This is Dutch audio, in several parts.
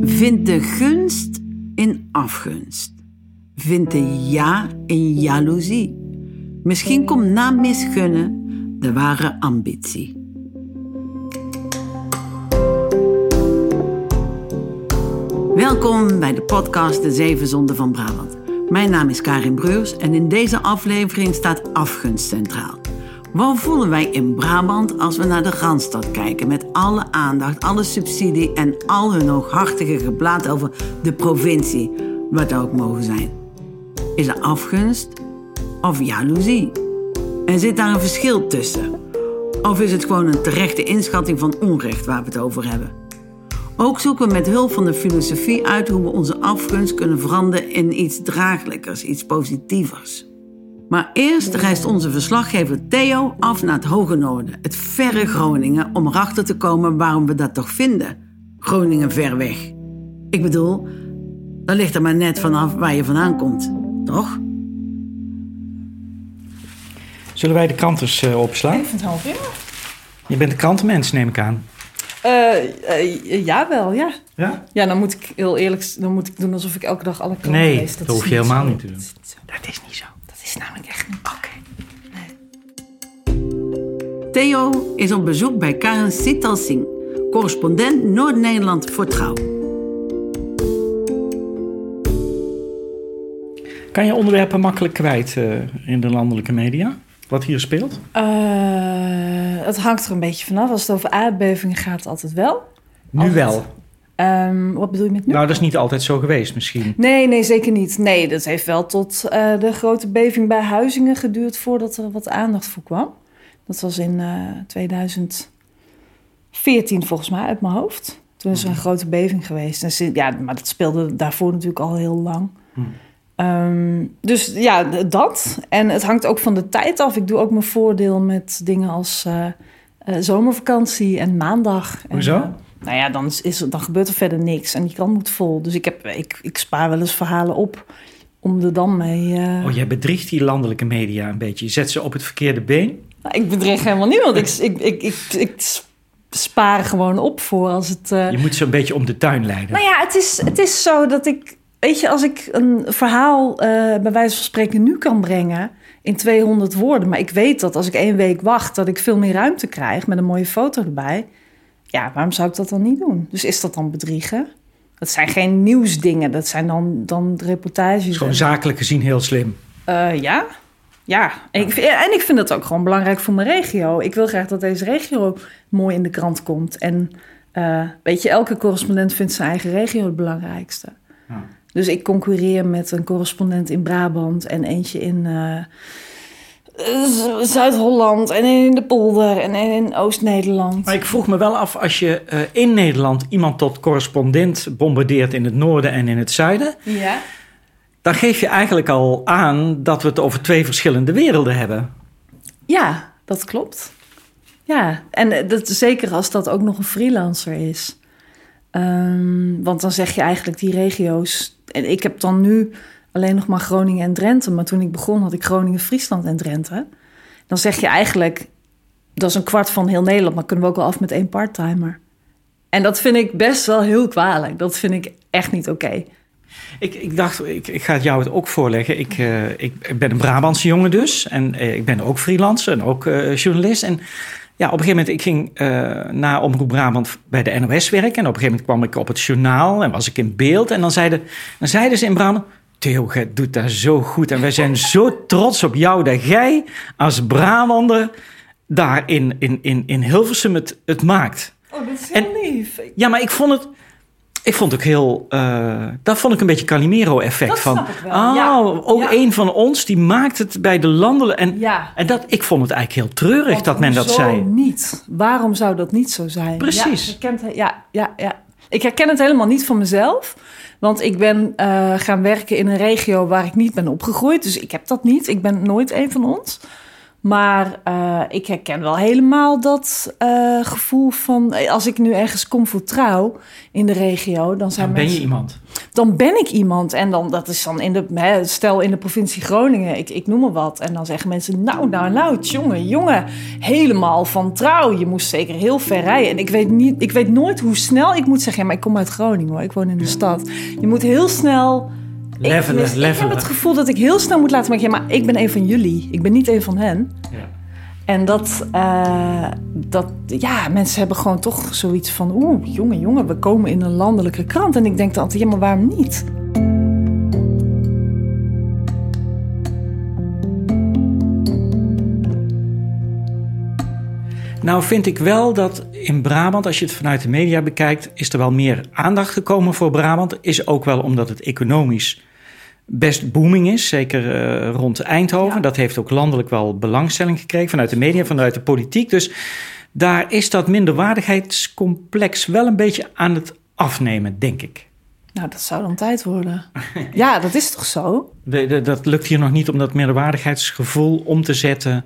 Vind de gunst in afgunst. Vind de ja in jaloezie. Misschien komt na misgunnen de ware ambitie. Welkom bij de podcast De Zeven Zonden van Brabant. Mijn naam is Karin Breurs en in deze aflevering staat afgunst centraal. Wat voelen wij in Brabant als we naar de Randstad kijken met alle aandacht, alle subsidie en al hun hooghartige geblaat over de provincie, wat ook mogen zijn? Is er afgunst of jaloezie? En zit daar een verschil tussen? Of is het gewoon een terechte inschatting van onrecht waar we het over hebben? Ook zoeken we met hulp van de filosofie uit hoe we onze afgunst kunnen veranderen in iets draaglijkers, iets positievers. Maar eerst reist onze verslaggever Theo af naar het Hoge Noorden, het verre Groningen, om erachter te komen waarom we dat toch vinden. Groningen ver weg. Ik bedoel, dat ligt er maar net vanaf waar je vandaan komt, toch? Zullen wij de kranters uh, opslaan? Ik vind het half prima. Je bent de krantenmens, neem ik aan. Uh, uh, ja, wel, ja. Ja? Ja, dan moet ik heel eerlijk dan moet ik doen alsof ik elke dag alle kranten nee, lees. dat, hoef je helemaal zo. niet te doen. Dat is niet zo. Is namelijk echt niet. Oké. Theo is op bezoek bij Karen Sital Singh, correspondent Noord-Nederland voor Trouw. Kan je onderwerpen makkelijk kwijt uh, in de landelijke media? Wat hier speelt? Uh, het hangt er een beetje vanaf. Als het over aardbevingen gaat, altijd wel. Nu altijd. wel. Um, wat bedoel je met nu? Nou, dat is niet altijd zo geweest misschien. Nee, nee, zeker niet. Nee, dat heeft wel tot uh, de grote beving bij Huizingen geduurd voordat er wat aandacht voor kwam. Dat was in uh, 2014 volgens mij uit mijn hoofd. Toen is er een grote beving geweest. En ja, maar dat speelde daarvoor natuurlijk al heel lang. Hm. Um, dus ja, dat. En het hangt ook van de tijd af. Ik doe ook mijn voordeel met dingen als uh, uh, zomervakantie en maandag. Hoezo? En, nou ja, dan, is, dan gebeurt er verder niks en die krant moet vol. Dus ik, heb, ik, ik spaar wel eens verhalen op om er dan mee... uh, Oh, jij bedriegt die landelijke media een beetje. Je zet ze op het verkeerde been. Nou, ik bedrieg helemaal niemand. ik, ik, ik, ik, ik spaar gewoon op voor als het... uh, Je moet ze een beetje om de tuin leiden. Nou ja, het is, het is zo dat ik... Weet je, als ik een verhaal uh, bij wijze van spreken nu kan brengen in 200 woorden, maar ik weet dat als ik één week wacht, dat ik veel meer ruimte krijg met een mooie foto erbij. Ja, waarom zou ik dat dan niet doen? Dus is dat dan bedriegen? Dat zijn geen nieuwsdingen, dat zijn dan, dan reportages. Gewoon zakelijk gezien heel slim. Uh, ja, ja. En ik, en ik vind dat ook gewoon belangrijk voor mijn regio. Ik wil graag dat deze regio mooi in de krant komt. En uh, weet je, elke correspondent vindt zijn eigen regio het belangrijkste. Ja. Dus ik concurreer met een correspondent in Brabant en eentje in uh, Zuid-Holland en in de polder en in Oost-Nederland. Maar ik vroeg me wel af, als je uh, in Nederland iemand tot correspondent bombardeert in het noorden en in het zuiden, ja. dan geef je eigenlijk al aan dat we het over twee verschillende werelden hebben. Ja, dat klopt. Ja, en dat, zeker als dat ook nog een freelancer is. Um, want dan zeg je eigenlijk die regio's. En ik heb dan nu alleen nog maar Groningen en Drenthe. Maar toen ik begon had ik Groningen, Friesland en Drenthe. Dan zeg je eigenlijk, dat is een kwart van heel Nederland. Maar kunnen we ook wel af met één parttimer. En dat vind ik best wel heel kwalijk. Dat vind ik echt niet oké. Ik, ik, dacht, ik, ik, ga het jou het ook voorleggen. Ik, uh, ik, ben een Brabantse jongen dus. En uh, ik ben ook freelancer en ook uh, journalist. En ja, op een gegeven moment, ik ging na Omroep Brabant bij de NOS werken. En op een gegeven moment kwam ik op het journaal en was ik in beeld. En dan zeiden, dan zeiden ze in Brabant, Theo, jij doet dat zo goed. En wij zijn zo trots op jou dat jij als Brabander daar in, in, in, in Hilversum het, het maakt. Oh, dat is heel en, lief. Ja, maar ik vond het... Ik vond ook heel. Uh, dat vond ik een beetje Calimero-effect. Van. Oh, ja. ook ja. een van ons die maakt het bij de landelen. En, ja. en dat, ik vond het eigenlijk heel treurig Want dat men dat zei. niet? Waarom zou dat niet zo zijn? Precies. Ja, het, ja, ja, ja. Ik herken het helemaal niet van mezelf. Want ik ben uh, gaan werken in een regio waar ik niet ben opgegroeid. Dus ik heb dat niet. Ik ben nooit een van ons. Maar uh, ik herken wel helemaal dat uh, gevoel van... Als ik nu ergens kom voor trouw in de regio, dan zijn Dan ben je iemand. Dan ben ik iemand. En dan, dat is dan in de... Hè, stel in de provincie Groningen, ik, ik noem maar wat. En dan zeggen mensen, nou, nou, nou, jongen, jongen. Helemaal van trouw. Je moest zeker heel ver rijden. En ik weet, niet, ik weet nooit hoe snel ik moet zeggen... Ja, maar ik kom uit Groningen hoor, ik woon in de stad. Je moet heel snel Levelen, ik, levelen. ik heb het gevoel dat ik heel snel moet laten merken... Ja, maar ik ben een van jullie. Ik ben niet een van hen. Ja. En dat, uh, dat, ja, mensen hebben gewoon toch zoiets van... Oeh, jongen, jongen, we komen in een landelijke krant. En ik denk dan altijd, ja, maar waarom niet? Nou vind ik wel dat in Brabant, als je het vanuit de media bekijkt... is er wel meer aandacht gekomen voor Brabant. Is ook wel omdat het economisch best booming is, zeker uh, rond Eindhoven. Ja. Dat heeft ook landelijk wel belangstelling gekregen vanuit de media, vanuit de politiek. Dus daar is dat minderwaardigheidscomplex wel een beetje aan het afnemen, denk ik. Nou, dat zou dan tijd worden. ja, dat is toch zo? De, de, dat lukt hier nog niet om dat minderwaardigheidsgevoel om te zetten,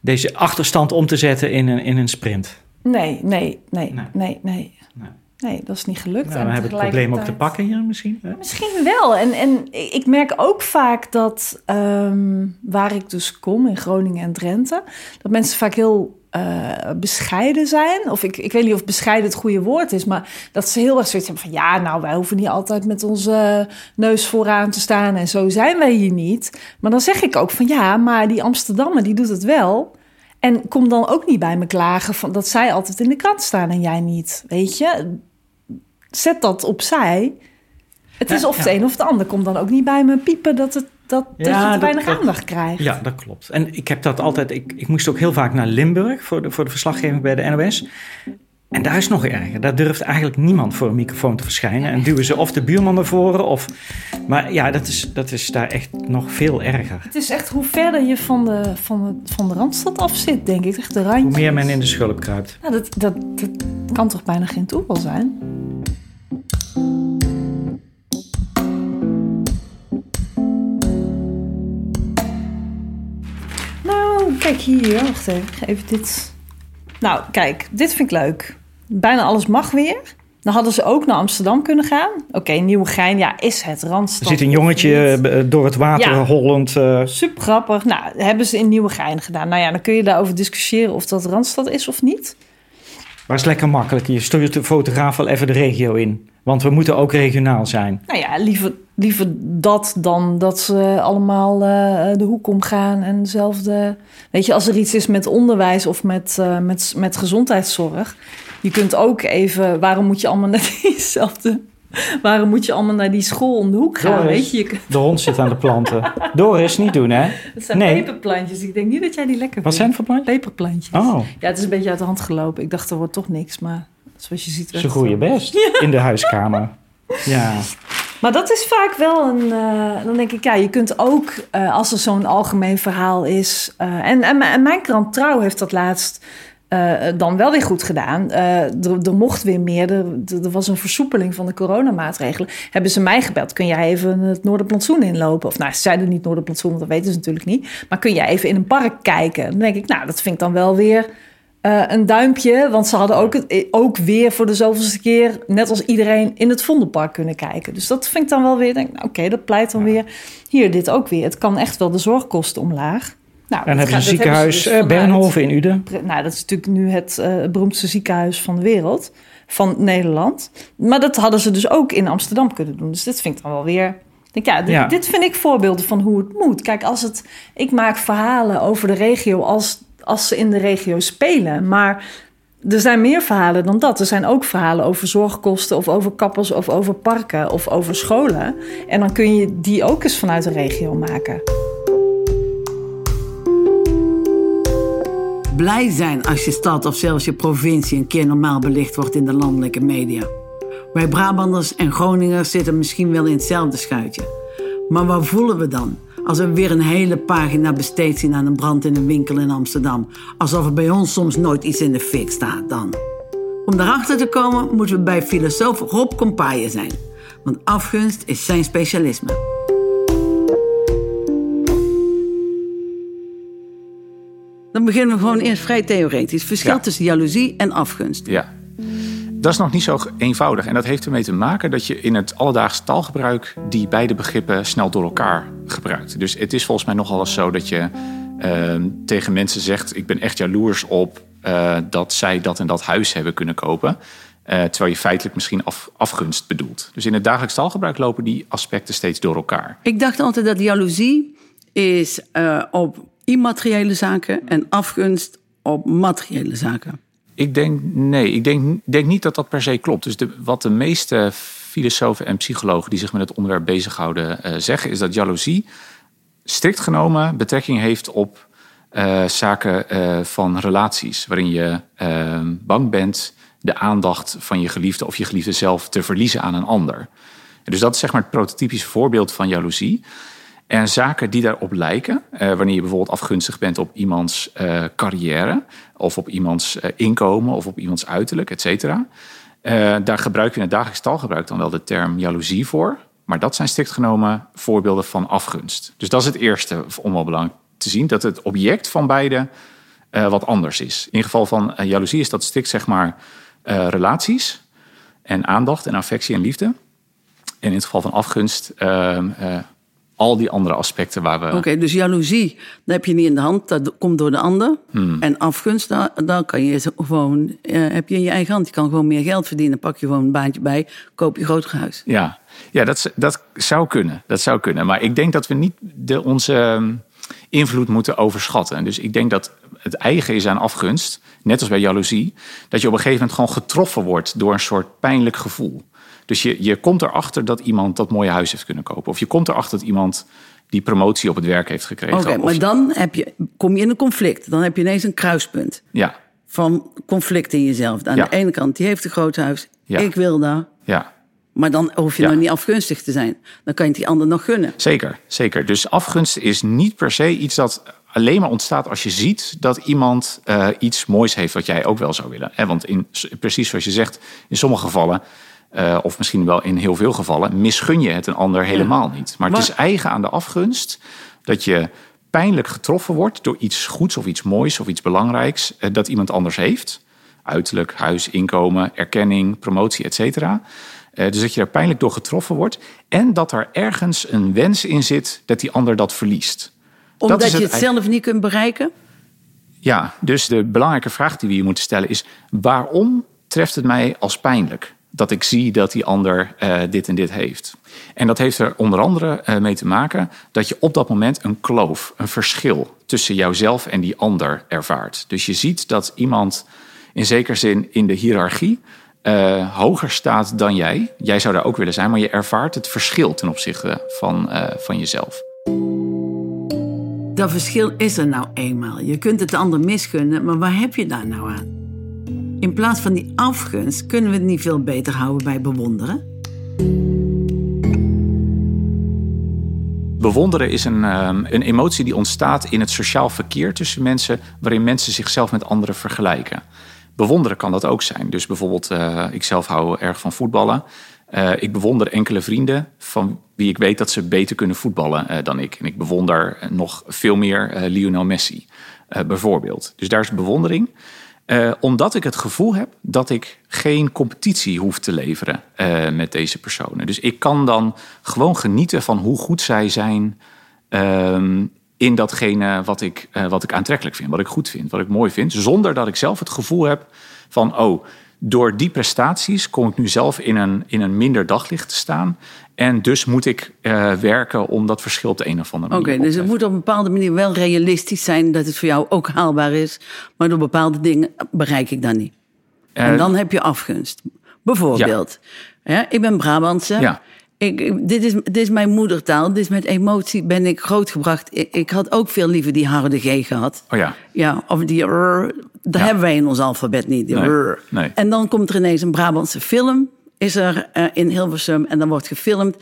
deze achterstand om te zetten in een, in een sprint. Nee, nee, nee, nee, nee. nee. Nee, dat is niet gelukt. Nou, we hebben het probleem ook te pakken hier misschien. Hè? Misschien wel. En, en ik merk ook vaak dat um, waar ik dus kom, in Groningen en Drenthe, dat mensen vaak heel uh, bescheiden zijn. Of ik, ik weet niet of bescheiden het goede woord is, maar dat ze heel erg zoiets hebben van ja, nou, wij hoeven niet altijd met onze neus vooraan te staan en zo zijn wij hier niet. Maar dan zeg ik ook van ja, maar die Amsterdammer die doet het wel. En kom dan ook niet bij me klagen van dat zij altijd in de krant staan en jij niet. Weet je, zet dat opzij. Het is Ja, of het ja. een of het ander. Kom dan ook niet bij me piepen dat, het, dat, dat je te weinig dat- aandacht krijgt. Ja, dat klopt. En ik heb dat altijd. Ik, ik moest ook heel vaak naar Limburg voor de, voor de verslaggeving bij de NOS. En daar is nog erger. Daar durft eigenlijk niemand voor een microfoon te verschijnen. En duwen ze of de buurman naar voren. Of... Maar ja, dat is, dat is daar echt nog veel erger. Het is echt hoe verder je van de, van de, van de Randstad af zit, denk ik. Echt de randjes. Hoe meer men in de schulp kruipt. Nou, dat, dat, dat kan toch bijna geen toeval zijn? Kijk hier. Wacht even. Ik ga even dit. Nou, kijk. Dit vind ik leuk. Bijna alles mag weer. Dan hadden ze ook naar Amsterdam kunnen gaan. Oké, Nieuwegein, ja, is het Randstad. Er zit een jongetje eh, door het water Ja. hollend. eh, Super grappig. Nou, hebben ze in Nieuwegein gedaan. Nou ja, dan kun je daarover discussiëren of dat Randstad is of niet. Maar is lekker makkelijk. Je stuurt de fotograaf wel even de regio in. Want we moeten ook regionaal zijn. Nou ja, liever, liever dat dan dat ze allemaal eh, de hoek omgaan en dezelfde. Weet je, als er iets is met onderwijs of met, eh, met, met gezondheidszorg. Je kunt ook even, waarom moet je allemaal naar diezelfde. Waarom moet je allemaal naar die school om de hoek gaan? Doris. Weet je, je kunt- De hond zit aan de planten. Doris, niet doen hè? het zijn Nee. peperplantjes. Ik denk niet dat jij die lekker Wat vindt. zijn het voor plantjes? Peperplantjes. Oh, Ja, het is een beetje uit de hand gelopen. Ik dacht, er wordt toch niks, maar zoals je ziet... ze groeien best in de huiskamer. Ja. Maar dat is vaak wel een. eh, dan denk ik, ja, je kunt ook eh, als er zo'n algemeen verhaal is. eh, en, en, mijn- en mijn krant Trouw heeft dat laatst eh, dan wel weer goed gedaan. Eh, er, er mocht weer meer. Er, was een versoepeling van de coronamaatregelen. Hebben ze mij gebeld? Kun jij even het Noorderplantsoen inlopen? Of nou, ze zeiden niet Noorderplantsoen, want dat weten ze natuurlijk niet. Maar kun jij even in een park kijken? Dan denk ik, nou, dat vind ik dan wel weer. eh, een duimpje, want ze hadden ook, het, ook weer voor de zoveelste keer, net als iedereen, in het Vondelpark kunnen kijken. Dus dat vind ik dan wel weer, denk nou, oké, dat pleit dan weer. Hier, dit ook weer. Het kan echt wel de zorgkosten omlaag. Nou, En hebben ze een ziekenhuis eh, dus vanuit- Bernhoven in Uden. Nou, dat is natuurlijk nu het eh, beroemdste ziekenhuis van de wereld, van Nederland. Maar dat hadden ze dus ook in Amsterdam kunnen doen. Dus dit vind ik dan wel weer. ik Denk, ja, dit, Ja. dit vind ik voorbeelden van hoe het moet. Kijk, als het, ik maak verhalen over de regio als, als ze in de regio spelen. Maar er zijn meer verhalen dan dat. Er zijn ook verhalen over zorgkosten of over kappers of over parken of over scholen. En dan kun je die ook eens vanuit de regio maken. Blij zijn als je stad of zelfs je provincie een keer normaal belicht wordt in de landelijke media. Wij Brabanders en Groningers zitten misschien wel in hetzelfde schuitje. Maar wat voelen we dan als we weer een hele pagina besteed zien aan een brand in een winkel in Amsterdam? Alsof er bij ons soms nooit iets in de fik staat dan. Om daarachter te komen moeten we bij filosoof Rob Compaaien zijn. Want afgunst is zijn specialisme. Dan beginnen we gewoon eerst vrij theoretisch. Verschil Ja. tussen jaloezie en afgunst. Ja. Dat is nog niet zo eenvoudig. En dat heeft ermee te maken dat je in het alledaags taalgebruik die beide begrippen snel door elkaar gebruikt. Dus het is volgens mij nogal eens zo dat je ehm, tegen mensen zegt: Ik ben echt jaloers op eh, dat zij dat en dat huis hebben kunnen kopen. Eh, terwijl je feitelijk misschien af, afgunst bedoelt. Dus in het dagelijks taalgebruik lopen die aspecten steeds door elkaar. Ik dacht altijd dat jaloezie is eh, op immateriële zaken en afgunst op materiële zaken. Ik denk, nee, ik denk, denk niet dat dat per se klopt. Dus de, wat de meeste filosofen en psychologen die zich met het onderwerp bezighouden eh, zeggen, is dat jaloezie strikt genomen betrekking heeft op eh, zaken eh, van relaties, waarin je eh, bang bent de aandacht van je geliefde of je geliefde zelf te verliezen aan een ander. Dus dat is zeg maar het prototypische voorbeeld van jaloezie. En zaken die daarop lijken, eh, wanneer je bijvoorbeeld afgunstig bent op iemands eh, carrière, of op iemands eh, inkomen, of op iemands uiterlijk, et cetera. Daar gebruik je in het dagelijks taalgebruik dan wel de term jaloezie voor. Maar dat zijn strikt genomen voorbeelden van afgunst. Dus dat is het eerste om wel belangrijk te zien, dat het object van beide wat anders is. In geval van jaloezie is dat strikt zeg maar relaties en aandacht en affectie en liefde. En in het geval van afgunst ehm, eh, al die andere aspecten waar we... Oké, dus jaloezie, dat heb je niet in de hand, dat komt door de ander. Hmm. En afgunst, daar, daar kan je gewoon, eh, heb je in je eigen hand. Je kan gewoon meer geld verdienen, pak je gewoon een baantje bij, koop je groter huis. Ja, ja dat, dat zou kunnen. Dat zou kunnen. Maar ik denk dat we niet de, onze ehm, invloed moeten overschatten. Dus ik denk dat het eigen is aan afgunst, net als bij jaloezie, dat je op een gegeven moment gewoon getroffen wordt door een soort pijnlijk gevoel. Dus je, je komt erachter dat iemand dat mooie huis heeft kunnen kopen. Of je komt erachter dat iemand die promotie op het werk heeft gekregen. Oké, maar dan heb je, kom je in een conflict. Dan heb je ineens een kruispunt Ja, van conflict in jezelf. Aan Ja. de ene kant, die heeft een groot huis, Ja. ik wil dat. ja. Maar dan hoef je Ja. nog niet afgunstig te zijn. Dan kan je het die ander nog gunnen. Zeker, zeker. Dus afgunst is niet per se iets dat alleen maar ontstaat als je ziet dat iemand eh, iets moois heeft wat jij ook wel zou willen. Hè, Want in, precies zoals je zegt, in sommige gevallen, eh, of misschien wel in heel veel gevallen, misgun je het een ander helemaal niet. Maar het is eigen aan de afgunst dat je pijnlijk getroffen wordt door iets goeds of iets moois of iets belangrijks eh, dat iemand anders heeft. Uiterlijk, huis, inkomen, erkenning, promotie, et cetera. Eh, dus dat je daar pijnlijk door getroffen wordt. En dat er ergens een wens in zit dat die ander dat verliest. Omdat je het het zelf niet kunt bereiken. Ja, dus de belangrijke vraag die we hier moeten stellen is: waarom treft het mij als pijnlijk dat ik zie dat die ander eh, dit en dit heeft? En dat heeft er onder andere eh, mee te maken dat je op dat moment een kloof, een verschil tussen jouzelf en die ander ervaart. Dus je ziet dat iemand in zekere zin in de hiërarchie eh, hoger staat dan jij. Jij zou daar ook willen zijn, maar je ervaart het verschil ten opzichte van, van jezelf. Dat verschil is er nou eenmaal. Je kunt het de ander misgunnen, maar waar heb je daar nou aan? In plaats van die afgunst kunnen we het niet veel beter houden bij bewonderen. Bewonderen is een, ehm, een emotie die ontstaat in het sociaal verkeer tussen mensen, waarin mensen zichzelf met anderen vergelijken. Bewonderen kan dat ook zijn. Dus bijvoorbeeld, eh, ik zelf hou erg van voetballen. Eh, ik bewonder enkele vrienden van wie ik weet dat ze beter kunnen voetballen eh, dan ik. En ik bewonder nog veel meer Lionel Messi, bijvoorbeeld. Dus daar is bewondering. Eh, omdat ik het gevoel heb dat ik geen competitie hoef te leveren eh, met deze personen. Dus ik kan dan gewoon genieten van hoe goed zij zijn ehm, in datgene wat ik, eh, wat ik aantrekkelijk vind, wat ik goed vind, wat ik mooi vind. Zonder dat ik zelf het gevoel heb van, oh, door die prestaties kom ik nu zelf in een, in een minder daglicht te staan. En dus moet ik eh, werken om dat verschil op de een of andere Oké, manier op dus te het moet op een bepaalde manier wel realistisch zijn dat het voor jou ook haalbaar is. Maar door bepaalde dingen bereik ik dat niet. en Eh, dan heb je afgunst. Bijvoorbeeld, hè, ik ben Brabantse. Ja. Ik, dit, is, dit is mijn moedertaal. Dit is met emotie ben ik grootgebracht. Ik, ik had ook veel liever die harde G gehad. Oh ja, Ja, of die R, dat Ja. hebben wij in ons alfabet niet. Die Nee, R. nee. En dan komt er ineens een Brabantse film, is er eh, in Hilversum, en dan wordt gefilmd.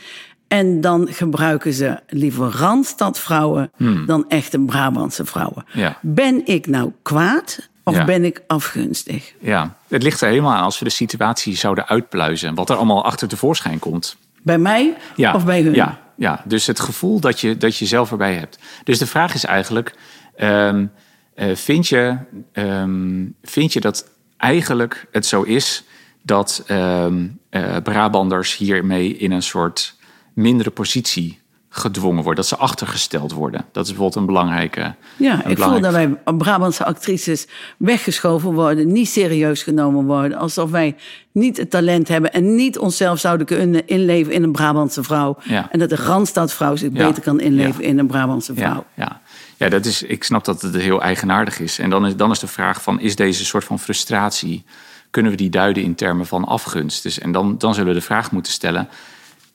En dan gebruiken ze liever Randstadvrouwen dan echte Brabantse vrouwen. Hmm. Ja. Ben ik nou kwaad of Ja. ben ik afgunstig? ja. Het ligt er helemaal aan als we de situatie zouden uitpluizen. Wat er allemaal achter tevoorschijn komt. Bij mij Ja, of bij hun? Ja, ja, dus het gevoel dat je, dat je zelf erbij hebt. Dus de vraag is eigenlijk: ehm, eh, vind, je, ehm, vind je dat eigenlijk het zo is dat ehm, eh, Brabanders hiermee in een soort mindere positie gedwongen worden, dat ze achtergesteld worden. Dat is bijvoorbeeld een belangrijke. Ja, een ik voel dat wij Brabantse actrices weggeschoven worden, niet serieus genomen worden, alsof wij niet het talent hebben en niet onszelf zouden kunnen inleven in een Brabantse vrouw. Ja. En dat de Randstadvrouw zich Ja. beter kan inleven Ja. in een Brabantse vrouw. Ja, ja. ja dat is, ik snap dat het heel eigenaardig is. En dan is, dan is de vraag van, is deze soort van frustratie... kunnen we die duiden in termen van afgunst? Dus, en dan, dan zullen we de vraag moeten stellen...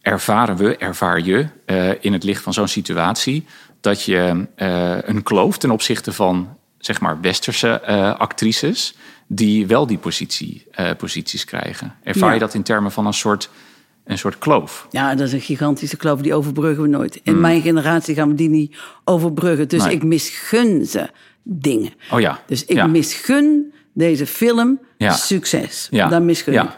ervaren we, ervaar je eh, in het licht van zo'n situatie... dat je eh, een kloof ten opzichte van, zeg maar, westerse eh, actrices... die wel die positie, posities krijgen? Ervaar Ja. je dat in termen van een soort, een soort kloof? Ja, dat is een gigantische kloof, die overbruggen we nooit. In Hmm. mijn generatie gaan we die niet overbruggen. Dus Nee. ik misgun ze dingen. Oh ja. Dus ik Ja. misgun deze film Ja. succes. Ja. Dat misgun ik.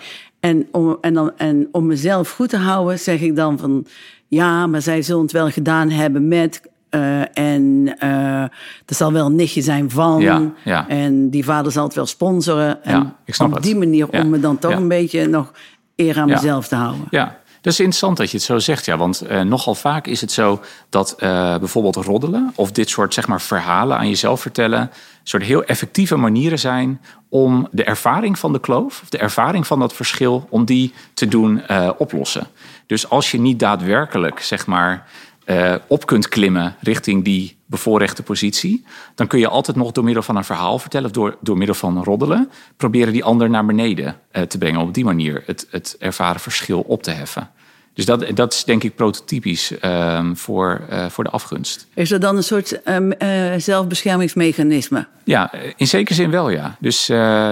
En om, en, dan, en om mezelf goed te houden, zeg ik dan van... Ja, maar zij zullen het wel gedaan hebben met... eh, en eh er zal wel een nichtje zijn van. Ja, ja. En die vader zal het wel sponsoren. En Ja, ik snap op het. die manier om me dan toch een beetje nog eer aan mezelf te houden. Ja, is interessant dat je het zo zegt. Ja, want eh, nogal vaak is het zo dat eh, bijvoorbeeld roddelen of dit soort zeg maar, verhalen aan jezelf vertellen, soort heel effectieve manieren zijn om de ervaring van de kloof, of de ervaring van dat verschil, om die te doen eh, oplossen. Dus als je niet daadwerkelijk zeg maar, eh, op kunt klimmen richting die bevoorrechte positie, dan kun je altijd nog door middel van een verhaal vertellen of door, door middel van roddelen proberen die ander naar beneden eh, te brengen. Om op die manier het, het ervaren verschil op te heffen. Dus dat, dat is denk ik prototypisch ehm, voor, eh, voor de afgunst. Is er dan een soort ehm, eh, zelfbeschermingsmechanisme? Ja, in zekere zin wel, ja. Dus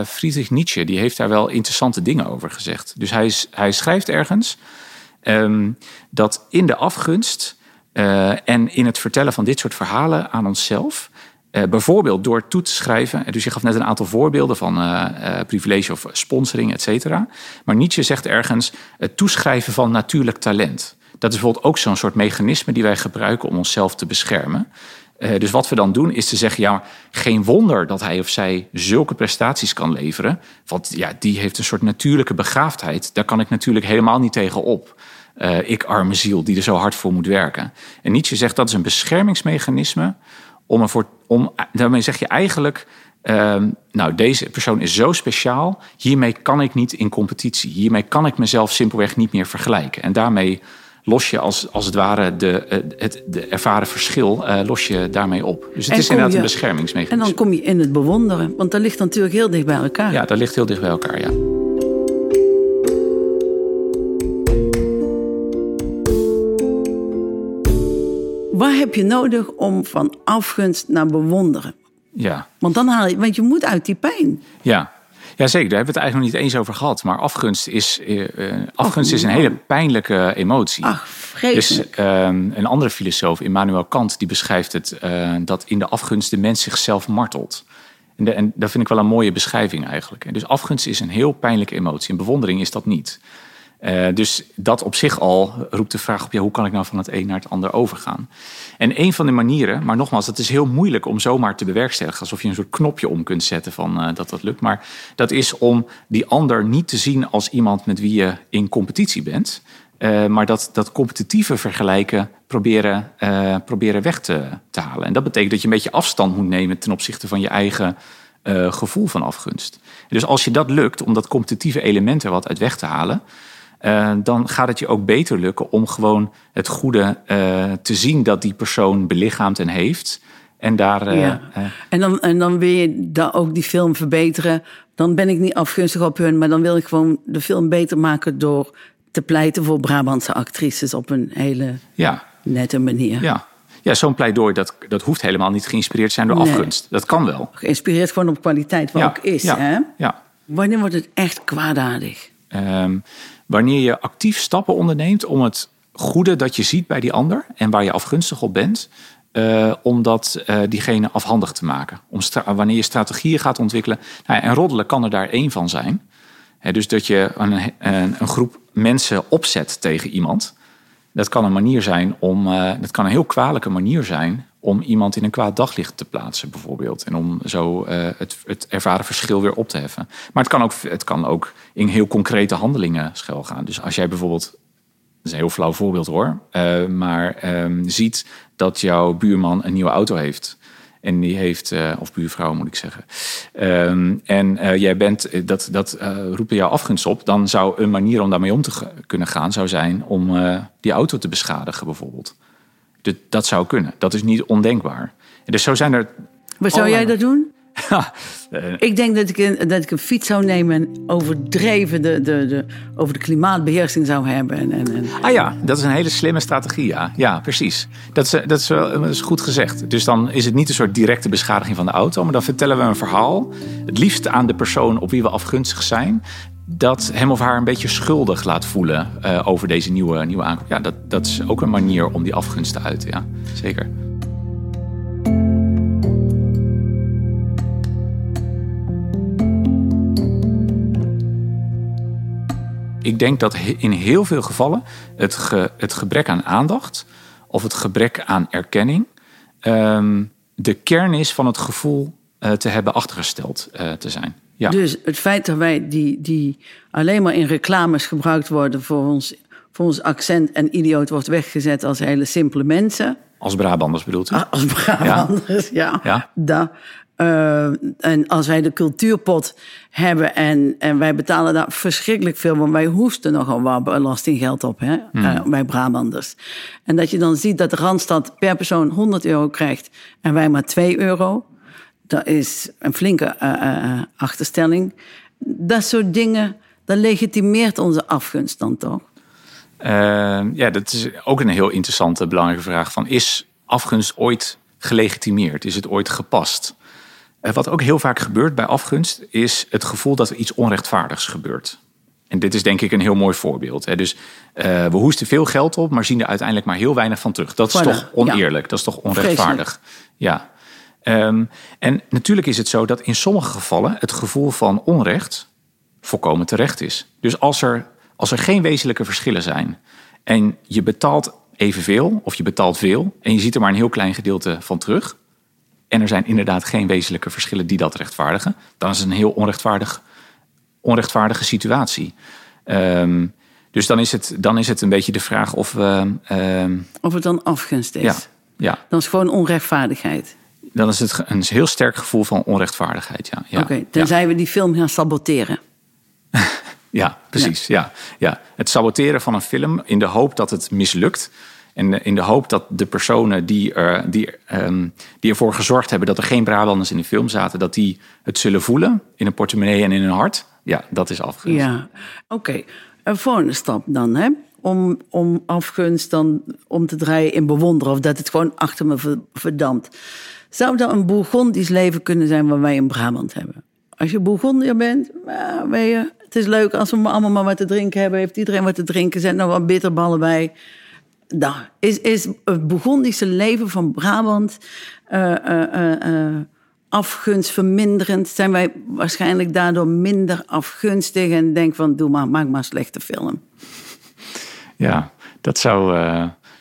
Friedrich Nietzsche die heeft daar wel interessante dingen over gezegd. Dus hij, is- hij schrijft ergens ehm, dat in de afgunst eh, en in het vertellen van dit soort verhalen aan onszelf... eh, bijvoorbeeld door toe te schrijven... dus je gaf net een aantal voorbeelden van eh, eh, privilege of sponsoring, et cetera. Maar Nietzsche zegt ergens het toeschrijven van natuurlijk talent. Dat is bijvoorbeeld ook zo'n soort mechanisme die wij gebruiken om onszelf te beschermen. Eh, dus wat we dan doen is te zeggen, ja, geen wonder dat hij of zij zulke prestaties kan leveren. Want ja, die heeft een soort natuurlijke begaafdheid. Daar kan ik natuurlijk helemaal niet tegen op. Eh, ik arme ziel die er zo hard voor moet werken. En Nietzsche zegt dat is een beschermingsmechanisme om ervoor, om, daarmee zeg je eigenlijk, ehm, nou deze persoon is zo speciaal, hiermee kan ik niet in competitie. Hiermee kan ik mezelf simpelweg niet meer vergelijken. En daarmee los je als, als het ware de, eh, het de ervaren verschil eh, los je daarmee op. Dus het En is inderdaad je- een En beschermingsmechanisme. dan kom je in het bewonderen, want dat ligt natuurlijk heel dicht bij elkaar. Ja, dat ligt heel dicht bij elkaar, ja. Wat heb je nodig om van afgunst naar bewonderen? Ja, Want dan haal je, want je moet uit die pijn. ja. Ja, zeker. Daar hebben we het eigenlijk nog niet eens over gehad. Maar afgunst is, eh, eh, afgunst is een hele pijnlijke emotie. Ach, vreselijk. Dus ehm, een andere filosoof, Immanuel Kant, die beschrijft het eh, dat in de afgunst de mens zichzelf martelt. En, de- en dat vind ik wel een mooie beschrijving eigenlijk. Dus afgunst is een heel pijnlijke emotie. En bewondering is dat niet. Eh, dus dat op zich al roept de vraag op, ja, hoe kan ik nou van het een naar het ander overgaan? En een van de manieren, maar nogmaals, het is heel moeilijk om zomaar te bewerkstelligen, alsof je een soort knopje om kunt zetten van eh, dat dat lukt. Maar dat is om die ander niet te zien als iemand met wie je in competitie bent, eh, maar dat, dat competitieve vergelijken proberen, proberen weg te, te halen. En dat betekent dat je een beetje afstand moet nemen ten opzichte van je eigen gevoel van afgunst. Dus als je dat lukt om dat competitieve element er wat uit weg te halen, eh, dan gaat het je ook beter lukken om gewoon het goede eh, te zien dat die persoon belichaamt en heeft. En daar. eh, ja. en, dan, en dan wil je daar ook die film verbeteren. Dan ben ik niet afgunstig op hun, maar dan wil ik gewoon de film beter maken door te pleiten voor Brabantse actrices op een hele ja, nette manier. ja. ja zo'n pleidooi dat, dat hoeft helemaal niet geïnspireerd te zijn door Nee. afgunst. Dat kan wel. Geïnspireerd gewoon op kwaliteit, wat ja, ook is. Ja, Hè? ja. Wanneer wordt het echt kwaadaardig? Ehm, wanneer je actief stappen onderneemt om het goede dat je ziet bij die ander en waar je afgunstig op bent, eh, om dat eh, diegene afhandig te maken. Om wanneer je strategieën gaat ontwikkelen. Nou, en roddelen kan er daar één van zijn. Dus dat je een, een, een groep mensen opzet tegen iemand. Dat kan een manier zijn om. eh, dat kan een heel kwalijke manier zijn om iemand in een kwaad daglicht te plaatsen, bijvoorbeeld. En om zo uh, het, het ervaren verschil weer op te heffen. Maar het kan, ook, het kan ook in heel concrete handelingen schuil gaan. Dus als jij bijvoorbeeld, dat is een heel flauw voorbeeld hoor, uh, maar um, ziet dat jouw buurman een nieuwe auto heeft. En die heeft, uh, of buurvrouw moet ik zeggen. Um, en jij bent, dat, dat uh, roept bij jou afgunst op. Dan zou een manier om daarmee om te kunnen gaan, zou zijn om die auto te beschadigen, bijvoorbeeld. De, dat zou kunnen. Dat is niet ondenkbaar. En dus zo zijn er. Maar zou jij dat doen? ik denk dat ik, een, dat ik een fiets zou nemen en overdreven de, de, de, over de klimaatbeheersing zou hebben. En, en, en, Ah ja, dat is een hele slimme strategie. Ja, ja precies. Dat is, dat, is wel, dat is goed gezegd. Dus dan is het niet een soort directe beschadiging van de auto, maar dan vertellen we een verhaal. Het liefst aan de persoon op wie we afgunstig zijn. Dat hem of haar een beetje schuldig laat voelen uh, over deze nieuwe, nieuwe aankoop. Ja, dat, dat is ook een manier om die afgunst te uiten. Ja, zeker. ik denk dat in heel veel gevallen het, het gebrek aan aandacht of het gebrek aan erkenning um, de kern is van het gevoel uh, te hebben achtergesteld uh, te zijn. Ja. Dus het feit dat wij die, die alleen maar in reclames gebruikt worden voor ons, voor ons accent en idioot wordt weggezet als hele simpele mensen. Als Brabanders bedoelt u? Als Brabanders, ja. ja. ja. Uh, en als wij de cultuurpot hebben en, en wij betalen daar verschrikkelijk veel, want wij hoesten nogal wat belastinggeld op, hè, mm. uh, bij Brabanders. En dat je dan ziet dat de Randstad per persoon 100 euro krijgt en wij maar 2 euro. Dat is een flinke uh, achterstelling. Dat soort dingen, dat legitimeert onze afgunst dan toch? ja, dat is ook een heel interessante, belangrijke vraag. Van, is afgunst ooit gelegitimeerd? Is het ooit gepast? Wat ook heel vaak gebeurt bij afgunst, is het gevoel dat er iets onrechtvaardigs gebeurt. En dit is denk ik een heel mooi voorbeeld. Dus uh, we hoesten veel geld op, maar zien er uiteindelijk maar heel weinig van terug. Dat is voilà, toch oneerlijk, ja. dat is toch onrechtvaardig. Vreselijk. Ja. Um, en natuurlijk is het zo dat in sommige gevallen het gevoel van onrecht volkomen terecht is. Dus als er, als er geen wezenlijke verschillen zijn en je betaalt evenveel of je betaalt veel en je ziet er maar een heel klein gedeelte van terug, en er zijn inderdaad geen wezenlijke verschillen die dat rechtvaardigen, dan is het een heel onrechtvaardig, onrechtvaardige situatie. Um, dus dan is, het, dan is het een beetje de vraag of we. Uh, of het dan afgunst is. Ja, ja. Dan is het gewoon onrechtvaardigheid. Dan is het een heel sterk gevoel van onrechtvaardigheid. Ja, ja. Oké, okay, tenzij ja. we die film gaan saboteren. ja, precies. Ja. Ja, ja. Het saboteren van een film in de hoop dat het mislukt. En in de hoop dat de personen die, er, die, um, die ervoor gezorgd hebben dat er geen Brabanders in de film zaten, dat die het zullen voelen in een portemonnee en in hun hart. Ja, dat is afgunst. Ja, oké. Okay. Een volgende stap dan, hè? Om, om afgunst dan om te draaien in bewonderen of dat het gewoon achter me verdampt. Zou dat een Bourgondisch leven kunnen zijn wat wij in Brabant hebben? Als je Bourgondier bent, nou, weet je, het is leuk als we allemaal maar wat te drinken hebben. Heeft iedereen wat te drinken? Zet nog wat bitterballen bij nou, is, is het Burgondische leven van Brabant uh, uh, uh, afgunstverminderend? Zijn wij waarschijnlijk daardoor minder afgunstig en denk van doe maar, maak maar een slechte film? Ja, dat zou,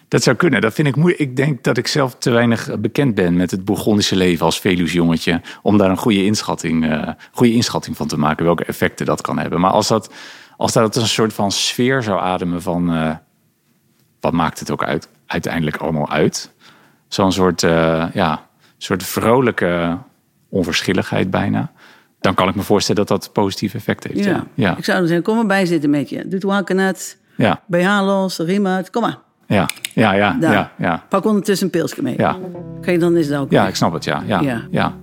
dat zou kunnen. Dat vind ik moeilijk. Ik denk dat ik zelf te weinig bekend ben met het Bourgondische leven als Veluwsjongetje om daar een goede inschatting, goede inschatting van te maken, welke effecten dat kan hebben. Maar als dat, als dat een soort van sfeer zou ademen van wat maakt het ook uit, uiteindelijk allemaal uit? Zo'n soort, ja, soort vrolijke onverschilligheid bijna. Dan kan ik me voorstellen dat dat positief effect heeft. Ja. ja. Ik zou dan zeggen, kom bij zitten met je. Doe het wakkenet, ja. BH los, riem uit, kom maar. Ja, ja, ja. ja, ja. Pak ondertussen een pilsje mee. Ja. Kan je dan is dat ook Ja, ik snap het, ja. ja, ja. ja.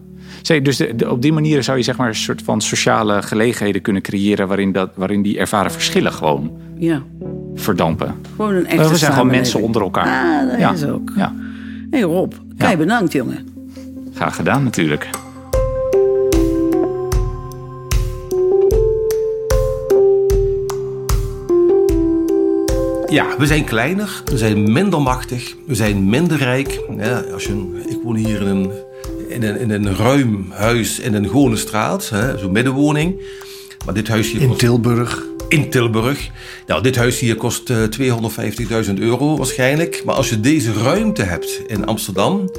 Dus de, de, op die manier zou je zeg maar een soort van sociale gelegenheden kunnen creëren waarin, dat, waarin die ervaren verschillen gewoon ja. verdampen. Gewoon een echte We zijn gewoon mensen onder elkaar. Ah, dat ja. is ook. Ja. hey Rob, kei bedankt jongen. Graag gedaan natuurlijk. Ja, we zijn kleiner, we zijn minder machtig, we zijn minder rijk. Ja, als je, ik woon hier in een, in een, in een ruim huis in een gewone straat, zo'n middenwoning. Maar dit huis hier in Tilburg. in Tilburg. Nou, dit huis hier kost uh, 250.000 euro waarschijnlijk. Maar als je deze ruimte hebt in Amsterdam,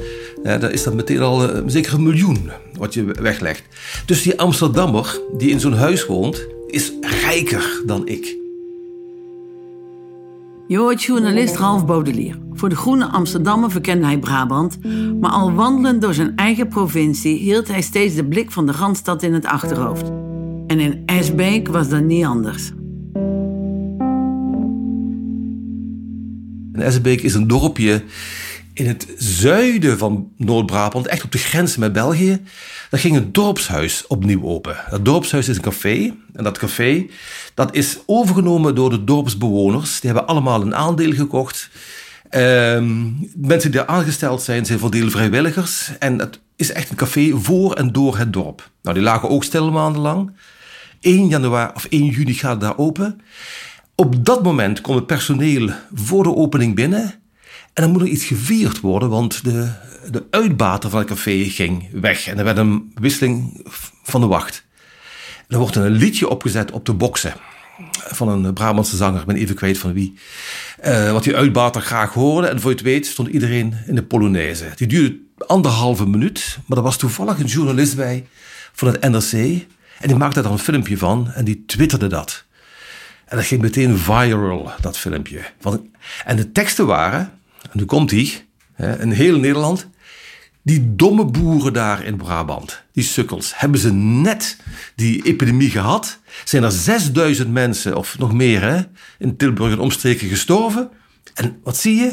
dan is dat meteen al uh, zeker een miljoen wat je weglegt. Dus die Amsterdammer die in zo'n huis woont, is rijker dan ik. Je hoort journalist Ralf Baudelier. Voor de Groene Amsterdammer verkende hij Brabant, maar al wandelend door zijn eigen provincie hield hij steeds de blik van de Randstad in het achterhoofd. En in Esbeek was dat niet anders. Esbeek is een dorpje in het zuiden van Noord-Brabant, echt op de grens met België. Daar ging een dorpshuis opnieuw open. Dat dorpshuis is een café. En dat café dat is overgenomen door de dorpsbewoners. Die hebben allemaal een aandeel gekocht. Ehm, mensen die er aangesteld zijn, zijn voor deel vrijwilligers. En het is echt een café voor en door het dorp. Nou, die lagen ook stil maandenlang. 1 januari of 1 juni gaat het daar open. Op dat moment komt het personeel voor de opening binnen. En dan moet er iets gevierd worden, want de, de uitbater van het café ging weg. En er werd een wisseling van de wacht. er wordt een liedje opgezet op de boksen van een Brabantse zanger, ik ben even kwijt van wie. Uh, wat die uitbater graag hoorde. En voor je het weet stond iedereen in de Polonaise. Die duurde anderhalve minuut, maar er was toevallig een journalist bij van het NRC. En die maakte daar een filmpje van en die twitterde dat. En dat ging meteen viral, dat filmpje. En de teksten waren, en nu komt die, in heel Nederland. Die domme boeren daar in Brabant, die sukkels, hebben ze net die epidemie gehad? Zijn er 6000 mensen, of nog meer, hè, in Tilburg en omstreken gestorven? En wat zie je?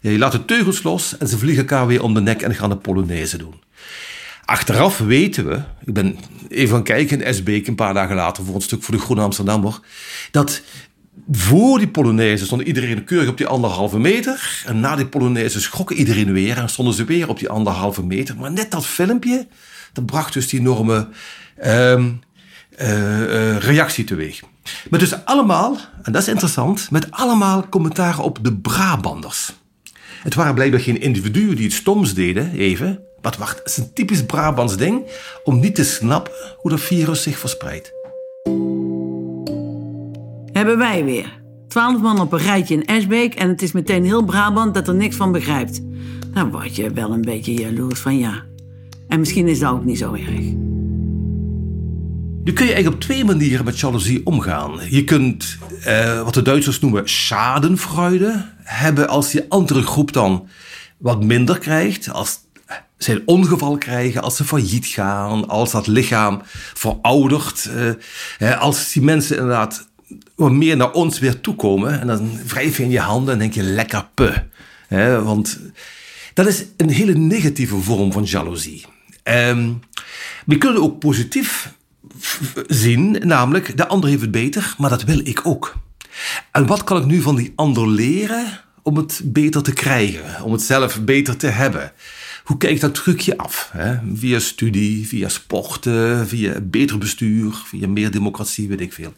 Ja, je laat de teugels los en ze vliegen elkaar weer om de nek en gaan de Polonaise doen. Achteraf weten we, ik ben even gaan kijken in Esbeek een paar dagen later voor een stuk voor de Groene Amsterdammer, dat voor die Polonaise stond iedereen keurig op die anderhalve meter. En na die Polonaise schrokken iedereen weer en stonden ze weer op die anderhalve meter. Maar net dat filmpje, dat bracht dus die enorme uh, uh, reactie teweeg. Maar dus allemaal, en dat is interessant, met allemaal commentaren op de Brabanders. Het waren blijkbaar geen individuen die het stoms deden, even. Maar wacht, het is een typisch Brabants ding om niet te snappen hoe dat virus zich verspreidt. Hebben wij weer. Twaalf man op een rijtje in Esbeek en het is meteen heel Brabant dat er niks van begrijpt. Dan word je wel een beetje jaloers van ja. En misschien is dat ook niet zo erg. Nu kun je eigenlijk op twee manieren met jaloezie omgaan. Je kunt eh, wat de Duitsers noemen schadenfreude hebben als die andere groep dan wat minder krijgt. Als zij een ongeval krijgen, als ze failliet gaan, als dat lichaam veroudert. Eh, als die mensen inderdaad wat meer naar ons weer toekomen. En dan wrijf je in je handen en denk je lekker pe. want dat is een hele negatieve vorm van jaloezie. Um, we kunnen ook positief zien, namelijk de ander heeft het beter, maar dat wil ik ook. En wat kan ik nu van die ander leren om het beter te krijgen, om het zelf beter te hebben? Hoe kijk ik dat trucje af? Hè? Via studie, via sporten, via beter bestuur, via meer democratie, weet ik veel.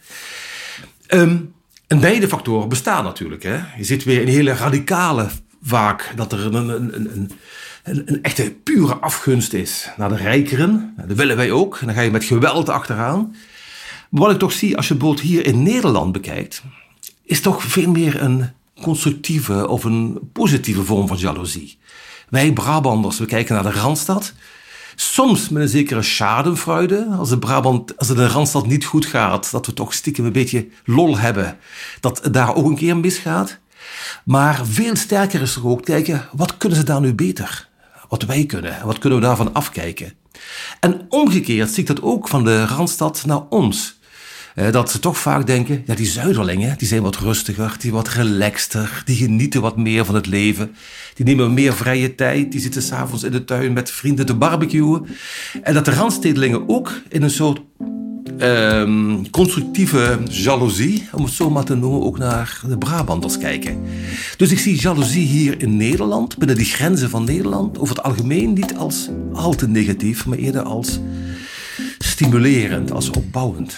Um, en beide factoren bestaan natuurlijk. Hè? Je zit weer in hele radicale vaak dat er een, een, een, een, echte pure afgunst is naar de rijkeren. Dat willen wij ook. En dan ga je met geweld achteraan. Maar wat ik toch zie als je bijvoorbeeld hier in Nederland bekijkt, is toch veel meer een constructieve of een positieve vorm van jaloezie. Wij Brabanders, we kijken naar de Randstad. Soms met een zekere schadenfreude. Als de Brabant, als het de Randstad niet goed gaat, dat we toch stiekem een beetje lol hebben. Dat het daar ook een keer misgaat. Maar veel sterker is er ook kijken, wat kunnen ze daar nu beter? Wat wij kunnen, wat kunnen we daarvan afkijken? En omgekeerd zie ik dat ook van de Randstad naar ons. Eh, dat ze toch vaak denken, ja, die Zuiderlingen, die zijn wat rustiger, die wat relaxter, die genieten wat meer van het leven. Die nemen meer vrije tijd, die zitten s'avonds in de tuin met vrienden te barbecuen. En dat de Randstedelingen ook in een soort um, constructieve jaloezie, om het zo maar te noemen, ook naar de Brabanders kijken. Dus ik zie jaloezie hier in Nederland, binnen die grenzen van Nederland, over het algemeen niet als al te negatief, maar eerder als stimulerend, als opbouwend.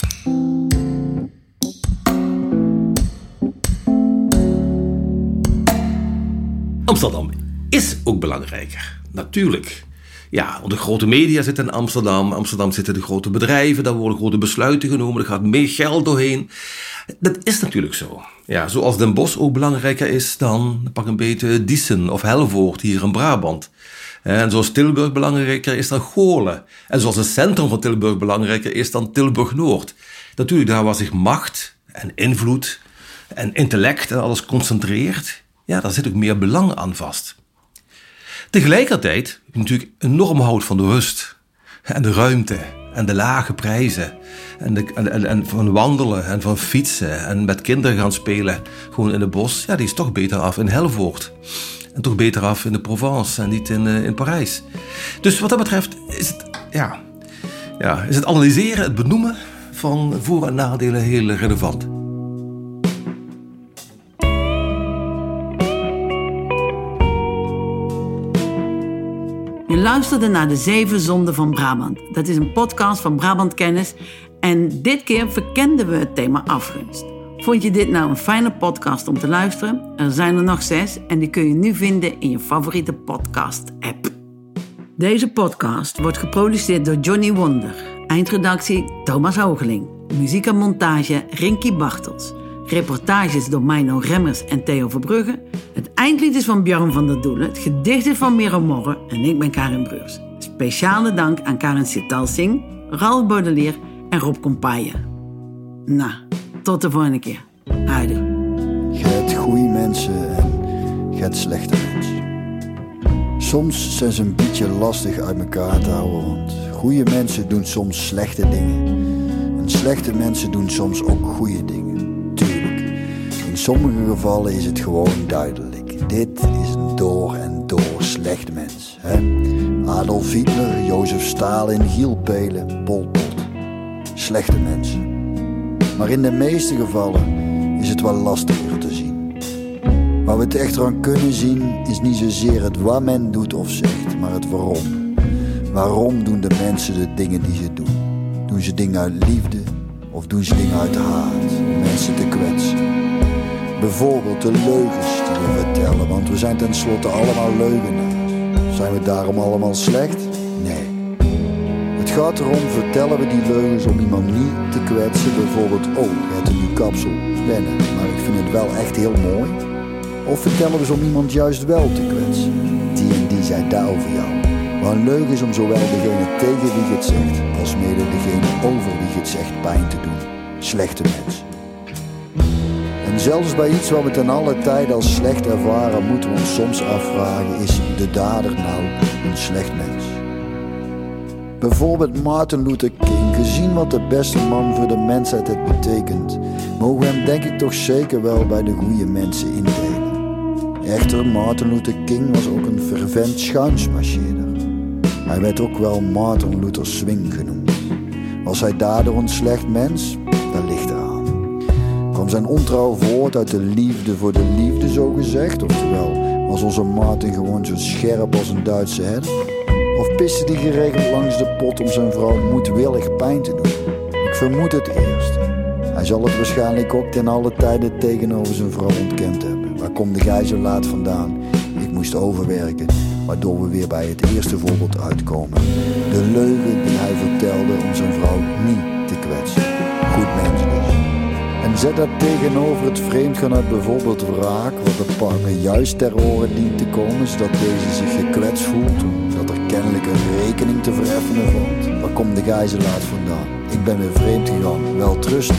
Amsterdam is ook belangrijker, natuurlijk. Ja, de grote media zitten in Amsterdam. Amsterdam zitten de grote bedrijven. Daar worden grote besluiten genomen. Er gaat meer geld doorheen. Dat is natuurlijk zo. Ja, zoals Den Bosch ook belangrijker is dan pak een beetje Diesen of Helvoort hier in Brabant. En zoals Tilburg belangrijker is dan Goorlen. En zoals het centrum van Tilburg belangrijker is dan Tilburg-Noord. Natuurlijk, daar waar zich macht en invloed en intellect en alles concentreert, ja, daar zit ook meer belang aan vast. Tegelijkertijd natuurlijk enorm houdt van de rust en de ruimte en de lage prijzen. En, de, en, en, van wandelen en van fietsen en met kinderen gaan spelen. Gewoon in het bos. Ja, die is toch beter af in Helvoort. En toch beter af in de Provence en niet in, uh, in Parijs. Dus wat dat betreft is het, ja, ja, is het analyseren, het benoemen van voor- en nadelen heel relevant. Luisterde naar de Zeven Zonden van Brabant. Dat is een podcast van Brabant Kennis. En dit keer verkenden we het thema afgunst. Vond je dit nou een fijne podcast om te luisteren? Er zijn er nog zes en die kun je nu vinden in je favoriete podcast-app. Deze podcast wordt geproduceerd door Johnny Wonder. Eindredactie Thomas Hogeling. Muziek en montage Rinky Bartels. Reportages door Mino Remmers en Theo Verbrugge. Het eindlied is van Björn van der Doelen. Het gedicht is van Miro Morre en ik ben Karin Breurs. Speciale dank aan Karen Sitalsing, Ralf Baudelier en Rob Compaille. Nou, tot de volgende keer. Huidig. Je goede mensen en je slechte mensen. Soms zijn ze een beetje lastig uit elkaar te houden, want goede mensen doen soms slechte dingen. En slechte mensen doen soms ook goede dingen. Sommige gevallen is het gewoon duidelijk. Dit is een door en door slecht mens. Hè? Adolf Hitler, Jozef Stalin, Giel Pelen, Pol Pot. Slechte mensen. Maar in de meeste gevallen is het wel lastiger te zien. Waar we het echt aan kunnen zien is niet zozeer het wat men doet of zegt, maar het waarom. Waarom doen de mensen de dingen die ze doen? Doen ze dingen uit liefde of doen ze dingen uit haat mensen te kwetsen? Bijvoorbeeld de leugens die we vertellen, want we zijn tenslotte allemaal leugenaars. Zijn we daarom allemaal slecht? Nee. Het gaat erom, vertellen we die leugens om iemand niet te kwetsen. Bijvoorbeeld, oh, je hebt een nieuw kapsel, wennen, maar ik vind het wel echt heel mooi. Of vertellen we ze om iemand juist wel te kwetsen. Die en die zei daar over jou. Maar een leugen is om zowel degene tegen wie het zegt, als mede degene over wie het zegt pijn te doen. Slechte mensen. Zelfs bij iets wat we ten alle tijden als slecht ervaren, moeten we ons soms afvragen, is de dader nou een slecht mens? Bijvoorbeeld Martin Luther King, gezien wat de beste man voor de mensheid het betekent, mogen we hem denk ik toch zeker wel bij de goede mensen indelen. Echter, Martin Luther King was ook een fervent schuinsmarcheerder. Hij werd ook wel Martin Luther Swing genoemd. Was hij daardoor een slecht mens? Kwam zijn ontrouw voort uit de liefde voor de liefde, zo gezegd? Oftewel, was onze Martin gewoon zo scherp als een Duitse herder? Of piste die geregeld langs de pot om zijn vrouw moedwillig pijn te doen? Ik vermoed het eerste. Hij zal het waarschijnlijk ook ten alle tijden tegenover zijn vrouw ontkend hebben. Waar komt de gijzelaar vandaan? Ik moest overwerken, waardoor we weer bij het eerste voorbeeld uitkomen. De leugen die hij vertelde om zijn vrouw niet zet dat tegenover het vreemdgaan uit bijvoorbeeld wraak, wat de partner juist ter oren dient te komen, zodat deze zich gekwetst voelt, omdat er kennelijk een rekening te vereffenen valt. Waar komt de gijzelaar vandaan? Ik ben weer vreemd gegaan, wel trust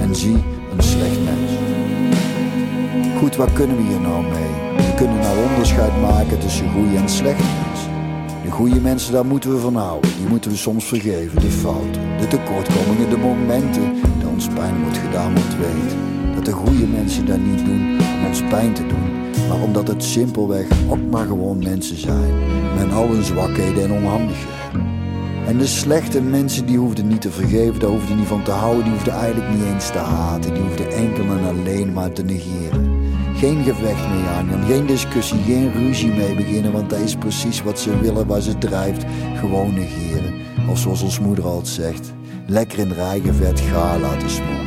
en zie een slecht mens. Goed, wat kunnen we hier nou mee? We kunnen nou onderscheid maken tussen goede en slechte mensen. De goede mensen, daar moeten we van houden. Die moeten we soms vergeven, de fouten, de tekortkomingen, de momenten dat ons pijn wordt gedaan, want weet dat de goede mensen dat niet doen om ons pijn te doen, maar omdat het simpelweg ook maar gewoon mensen zijn, met al hun zwakheden en onhandigheden. En de slechte mensen die hoefden niet te vergeven, daar hoefden niet van te houden, die hoefden eigenlijk niet eens te haten, die hoefden enkel en alleen maar te negeren. Geen gevecht mee aangaan, geen discussie, geen ruzie mee beginnen, want dat is precies wat ze willen, waar ze drijft. Gewoon negeren. Of zoals ons moeder altijd zegt, lekker in eigen vet ga laten smoren.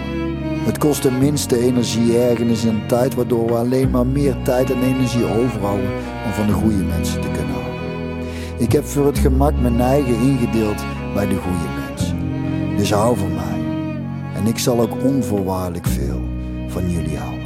Het kost de minste energie, ergernis en tijd, waardoor we alleen maar meer tijd en energie overhouden om van de goede mensen te kunnen houden. Ik heb voor het gemak mijn eigen ingedeeld bij de goede mensen. Dus hou van mij. En ik zal ook onvoorwaardelijk veel van jullie houden.